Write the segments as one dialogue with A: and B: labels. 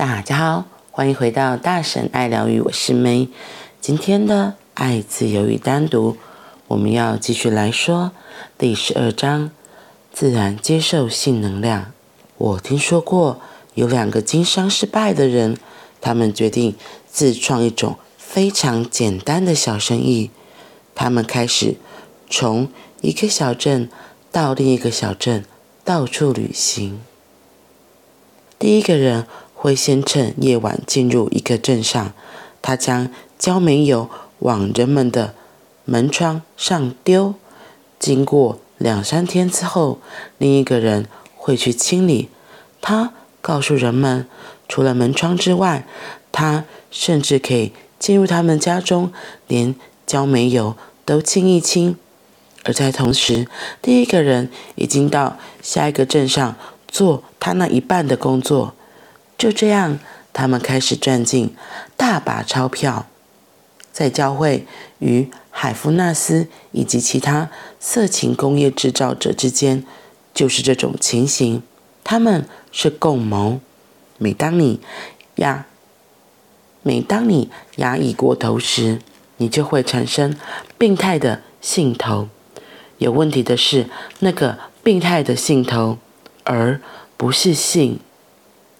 A: 大家好，欢迎回到大神爱疗愈，我是梅。今天的爱、自由与单独，我们要继续来说第十二章：自然接受性能量。我听说过有两个经商失败的人，他们决定自创一种非常简单的小生意。他们开始从一个小镇到另一个小镇到处旅行。第一个人。会先趁夜晚进入一个镇上，他将焦煤油往人们的门窗上丢。经过两三天之后，另一个人会去清理。他告诉人们，除了门窗之外，他甚至可以进入他们家中，连焦煤油都清一清。而在同时，第一个人已经到下一个镇上做他那一半的工作。就这样，他们开始赚进大把钞票。在教会与海夫纳斯以及其他色情工业制造者之间，就是这种情形。他们是共谋。每当你压，每当你压抑过头时，你就会产生病态的兴头。有问题的是那个病态的兴头，而不是性。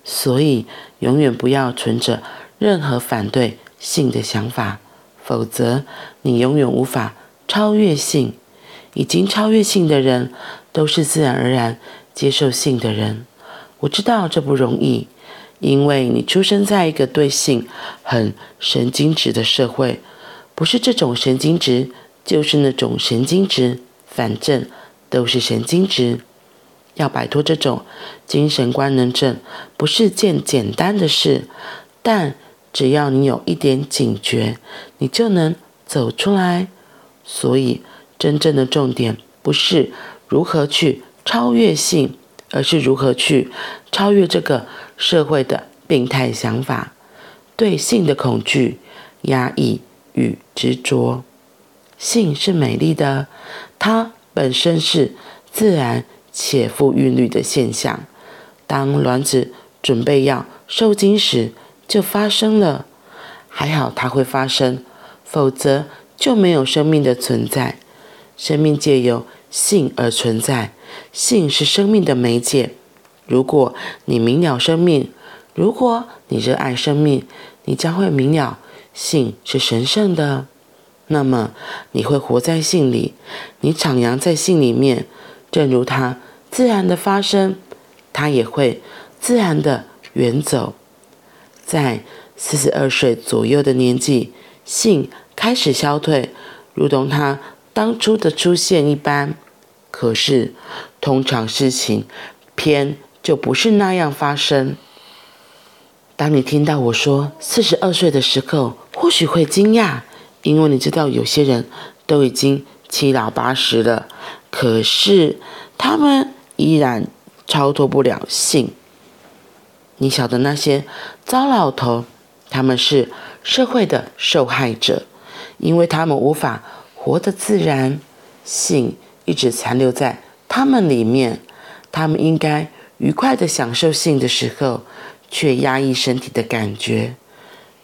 A: 所以，永远不要存着任何反对性的想法，否则你永远无法超越性。已经超越性的人，都是自然而然接受性的人。我知道这不容易，因为你出生在一个对性很神经质的社会，不是这种神经质，就是那种神经质，反正都是神经质。要摆脱这种精神官能症，不是件简单的事，但只要你有一点警觉，你就能走出来。所以，真正的重点不是如何去超越性，而是如何去超越这个社会的病态想法，对性的恐惧、压抑与执着。性是美丽的，它本身是自然。且富韵律的现象，当卵子准备要受精时，就发生了。还好它会发生，否则就没有生命的存在。生命借由性而存在，性是生命的媒介。如果你明了生命，如果你热爱生命，你将会明了性是神圣的。那么你会活在性里，你徜徉在性里面。正如它自然的发生，它也会自然的远走。在四十二岁左右的年纪，性开始消退，如同它当初的出现一般。可是，通常事情偏就不是那样发生。当你听到我说四十二岁的时候，或许会惊讶，因为你知道有些人都已经七老八十了。可是他们依然超脱不了性。你晓得那些糟老头，他们是社会的受害者，因为他们无法活得自然，性一直残留在他们里面。他们应该愉快的享受性的时候，却压抑身体的感觉。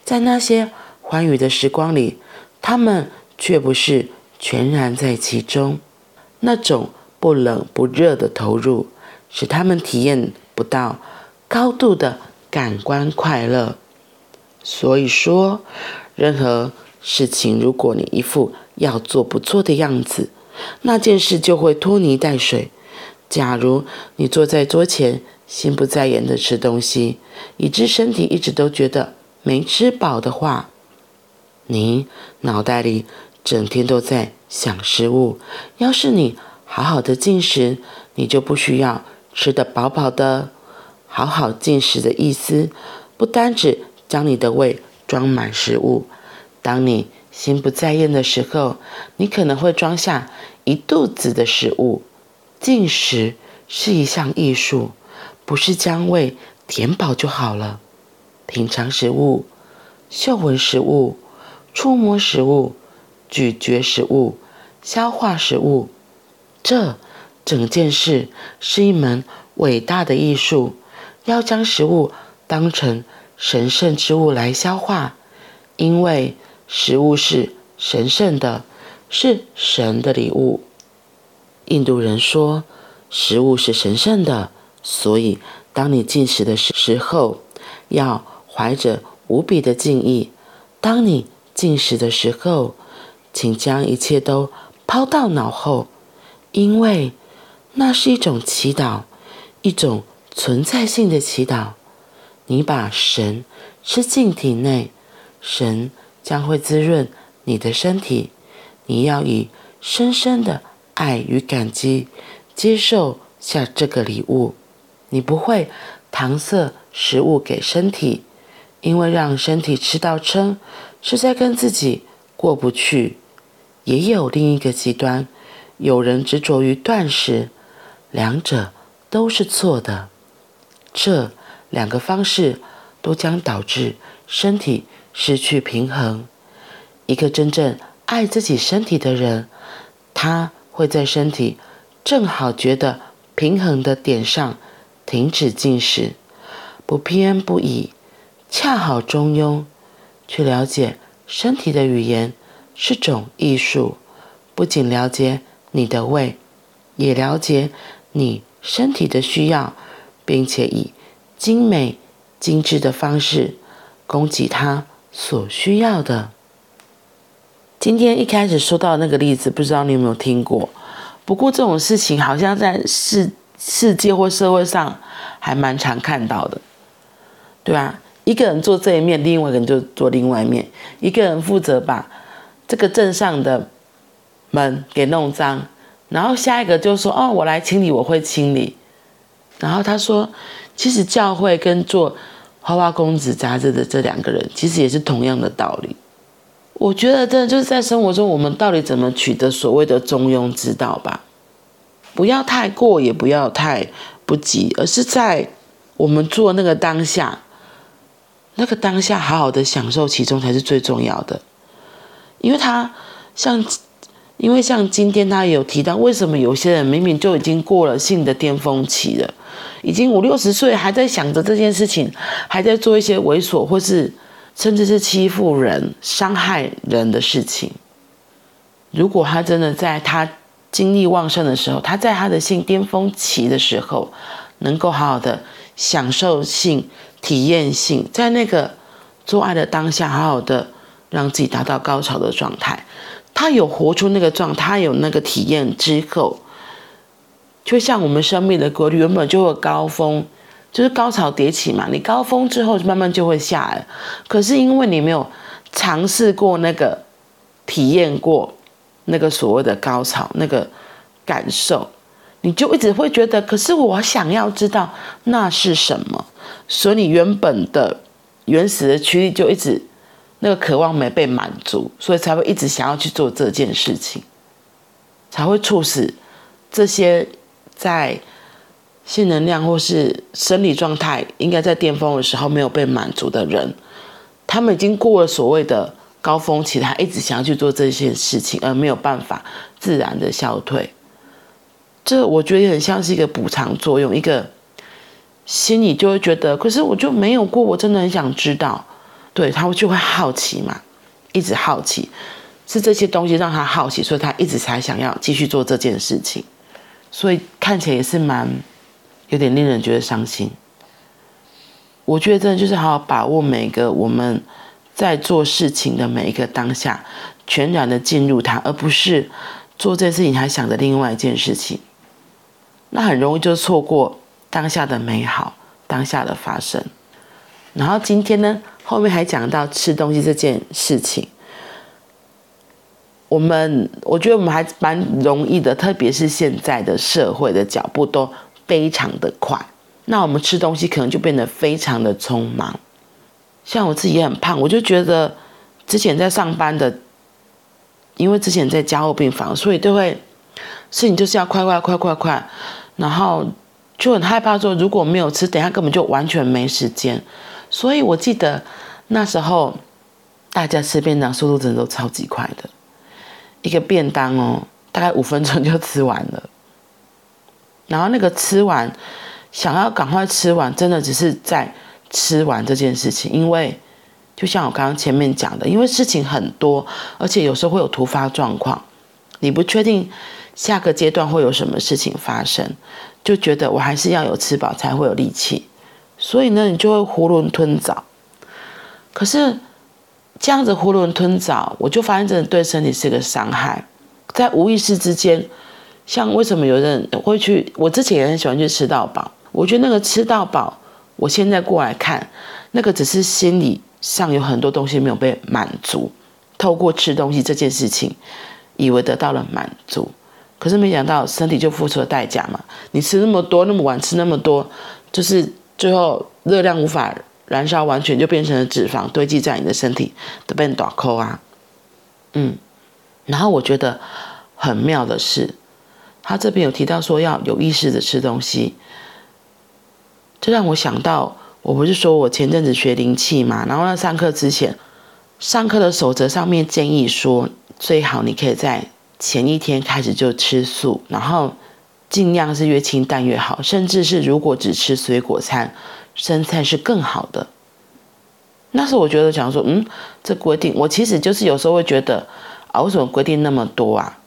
A: 在那些欢愉的时光里，他们却不是全然在其中。那种不冷不热的投入，使他们体验不到高度的感官快乐。所以说，任何事情，如果你一副要做不做的样子，那件事就会拖泥带水。假如你坐在桌前，心不在焉的吃东西，以致身体一直都觉得没吃饱的话，你脑袋里整天都在想食物。要是你好好的进食，你就不需要吃得饱饱的。好好进食的意思，不单指将你的胃装满食物。当你心不在焉的时候，你可能会装下一肚子的食物。进食是一项艺术，不是将胃填饱就好了。品尝食物，嗅闻食物，触摸食物。咀嚼食物，消化食物，这整件事是一门伟大的艺术。要将食物当成神圣之物来消化，因为食物是神圣的，是神的礼物。印度人说，食物是神圣的，所以当你进食的时时候，要怀着无比的敬意。当你进食的时候，请将一切都抛到脑后，因为那是一种祈祷，一种存在性的祈祷。你把神吃进体内，神将会滋润你的身体。你要以深深的爱与感激接受下这个礼物。你不会搪塞食物给身体，因为让身体吃到撑是在跟自己过不去。也有另一个极端，有人执着于断食，两者都是错的。这两个方式都将导致身体失去平衡。一个真正爱自己身体的人，他会在身体正好觉得平衡的点上停止进食，不偏不倚，恰好中庸，去了解身体的语言是种艺术，不仅了解你的胃，也了解你身体的需要，并且以精美、精致的方式供给他所需要的。今天一开始说到那个例子，不知道你有没有听过？不过这种事情好像在世世界或社会上还蛮常看到的，对吧？一个人做这一面，另外一个人就做另外一面。一个人负责把这个镇上的门给弄脏，然后下一个就说：“哦，我来清理，我会清理。”然后他说。其实教会跟做《花花公子》杂志的这两个人，其实也是同样的道理。我觉得，真的就是在生活中，我们到底怎么取得所谓的中庸之道吧？不要太过，也不要太不及，而是在我们做那个当下，那个当下好好的享受其中才是最重要的。因为他像。因为像今天他有提到，为什么有些人明明就已经过了性的巅峰期了，已经五六十岁还在想着这件事情，还在做一些猥琐或是甚至是欺负人、伤害人的事情。如果他真的在他精力旺盛的时候，他在他的性巅峰期的时候，能够好好的享受性、体验性，在那个做爱的当下，好好的让自己达到高潮的状态。他有活出那个状态，他有那个体验之后，就像我们生命的规律，原本就会高峰，就是高潮迭起嘛。你高峰之后，慢慢就会下来。可是因为你没有尝试过那个体验过那个所谓的高潮那个感受，你就一直会觉得，可是我想要知道那是什么，所以你原本的原始的驱力就一直。那个渴望没被满足，所以才会一直想要去做这件事情，才会促使这些在性能量或是生理状态应该在巅峰的时候没有被满足的人，他们已经过了所谓的高峰期，他一直想要去做这件事情，而没有办法自然的消退。这我觉得很像是一个补偿作用，一个心里就会觉得，可是我就没有过，我真的很想知道。对，他就会好奇嘛，一直好奇，是这些东西让他好奇，所以他一直才想要继续做这件事情，所以看起来也是蛮有点令人觉得伤心。我觉得真的就是好好把握每个我们在做事情的每一个当下，全然的进入它，而不是做这件事情还想着另外一件事情，那很容易就错过当下的美好，当下的发生。然后今天呢，后面还讲到吃东西这件事情，我们我觉得我们还蛮容易的，特别是现在的社会的脚步都非常的快，那我们吃东西可能就变得非常的匆忙。像我自己也很胖，我就觉得之前在上班的，因为之前在加护病房，所以都会事情就是要快快快快快，然后就很害怕说如果没有吃，等下根本就完全没时间。所以我记得那时候大家吃便当速度真的都超级快的，一个便当哦，大概五分钟就吃完了。然后那个吃完，想要赶快吃完，真的只是在吃完这件事情，因为就像我刚刚前面讲的，因为事情很多，而且有时候会有突发状况，你不确定下个阶段会有什么事情发生，就觉得我还是要有吃饱才会有力气，所以呢，你就会囫囵吞枣。可是这样子囫囵吞枣，我就发现真的对身体是个伤害，在无意识之间，像为什么有人会去，我之前也很喜欢去吃到饱，我觉得那个吃到饱。我现在过来看，那个只是心理上有很多东西没有被满足，透过吃东西这件事情，以为得到了满足，可是没想到身体就付出了代价嘛。你吃那么多，那么晚吃那么多，就是最后热量无法燃烧完全，就变成了脂肪堆积在你的身体，都变短扣啊。嗯，然后我觉得很妙的是，他这边有提到说要有意识的吃东西。这让我想到，我不是说我前阵子学灵气嘛，然后在上课之前，上课的守则上面建议说，最好你可以在前一天开始就吃素，然后尽量是越清淡越好，甚至是如果只吃水果餐，生菜是更好的。那时候我觉得想说，嗯，这规定我其实就是有时候会觉得啊，为什么规定那么多啊？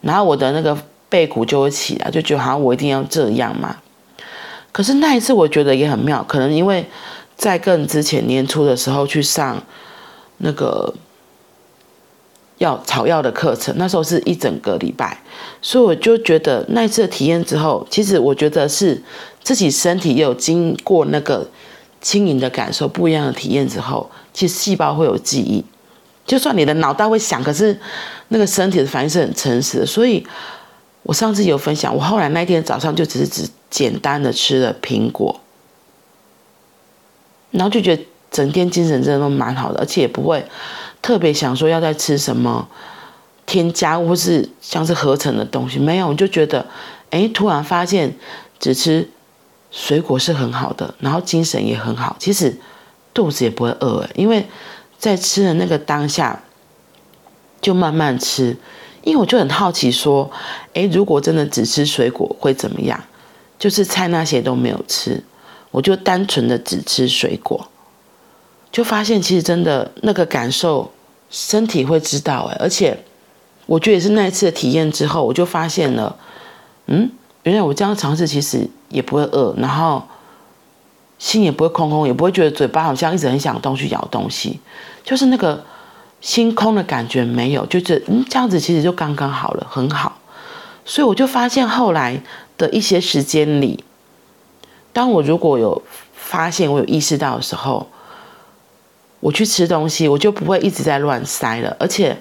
A: 然后我的那个背骨就会起来，就觉得好像我一定要这样嘛。可是那一次我觉得也很妙，可能因为在更之前年初的时候去上那个要草药的课程，那时候是一整个礼拜，所以我就觉得那一次的体验之后，其实我觉得是自己身体也有经过那个轻盈的感受，不一样的体验之后，其实细胞会有记忆，就算你的脑袋会想，可是那个身体的反应是很诚实的，所以。我上次有分享，我后来那天早上就只是只简单的吃了苹果，然后就觉得整天精神真的都蛮好的，而且也不会特别想说要再吃什么添加或是像是合成的东西，没有，我就觉得，哎，突然发现只吃水果是很好的，然后精神也很好，其实肚子也不会饿，因为在吃的那个当下就慢慢吃。因为我就很好奇，说，诶，如果真的只吃水果会怎么样？就是菜那些都没有吃，我就单纯的只吃水果，就发现其实真的那个感受，身体会知道哎，而且我觉得也是那一次的体验之后，我就发现了，嗯，原来我这样尝试其实也不会饿，然后心也不会空空，也不会觉得嘴巴好像一直很想动去咬东西，就是那个。心空的感觉没有，就是嗯，这样子其实就刚刚好了，很好。所以我就发现后来的一些时间里，当我如果有发现我有意识到的时候，我去吃东西，我就不会一直在乱塞了。而且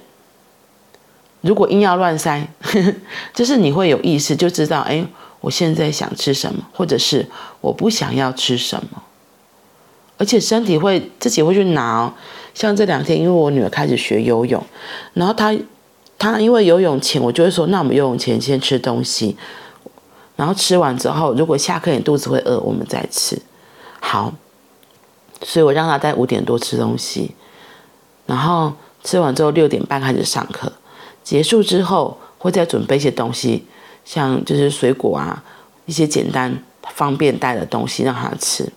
A: 如果硬要乱塞，就是你会有意识，就知道哎，我现在想吃什么，或者是我不想要吃什么。而且身体会自己会去拿，像这两天，因为我女儿开始学游泳，然后她她因为游泳前，我就会说，那我们游泳前先吃东西，然后吃完之后，如果下课你肚子会饿，我们再吃。好，所以我让他在五点多吃东西，然后吃完之后六点半开始上课，结束之后会再准备一些东西，像就是水果啊，一些简单方便带的东西让他吃，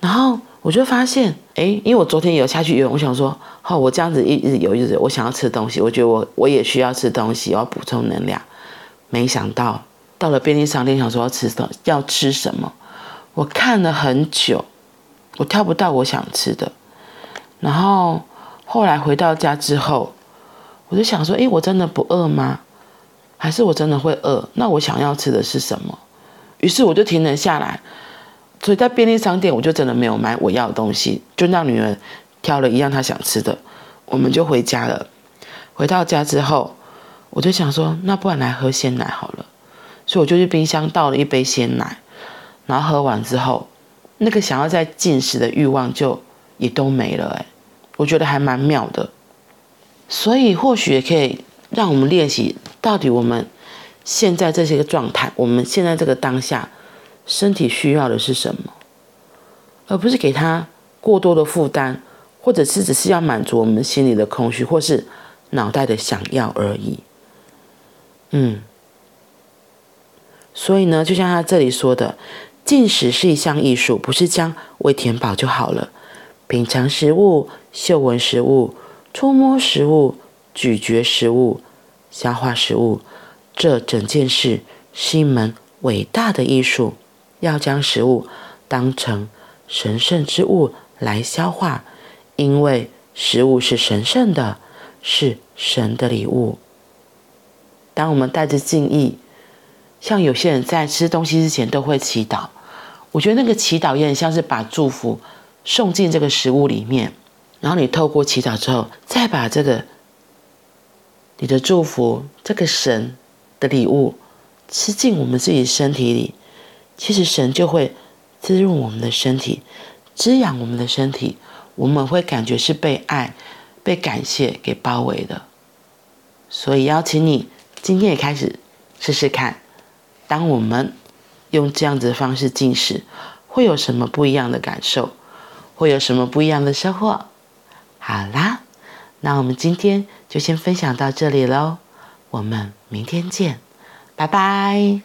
A: 然后。我就发现，哎，因为我昨天有下去游泳，我想说，好，我这样子一直游一直游，我想要吃东西，我觉得我我也需要吃东西，我要补充能量。没想到到了便利商店，想说要吃什么，要吃什么，我看了很久，我挑不到我想吃的。然后后来回到家之后，我就想说，哎，我真的不饿吗？还是我真的会饿？那我想要吃的是什么？于是我就停了下来。所以在便利商店，我就真的没有买我要的东西，就让女儿挑了一样她想吃的，我们就回家了。回到家之后，我就想说，那不然来喝鲜奶好了。所以我就去冰箱倒了一杯鲜奶，然后喝完之后，那个想要再进食的欲望就也都没了。哎，我觉得还蛮妙的。所以或许也可以让我们练习，到底我们现在这些个状态，我们现在这个当下。身体需要的是什么，而不是给他过多的负担，或者是只是要满足我们心里的空虚，或是脑袋的想要而已。嗯，所以呢，就像他这里说的，进食是一项艺术，不是将胃填饱就好了。品尝食物、嗅闻食物、触摸食物、咀嚼食物、消化食物，这整件事是一门伟大的艺术。要将食物当成神圣之物来消化，因为食物是神圣的，是神的礼物。当我们带着敬意，像有些人在吃东西之前都会祈祷，我觉得那个祈祷也很像是把祝福送进这个食物里面，然后你透过祈祷之后，再把这个你的祝福、这个神的礼物吃进我们自己身体里。其实神就会滋润我们的身体，滋养我们的身体，我们会感觉是被爱、被感谢给包围的。所以邀请你今天也开始试试看，当我们用这样子的方式进食，会有什么不一样的感受？会有什么不一样的收获？好啦，那我们今天就先分享到这里喽，我们明天见，拜拜。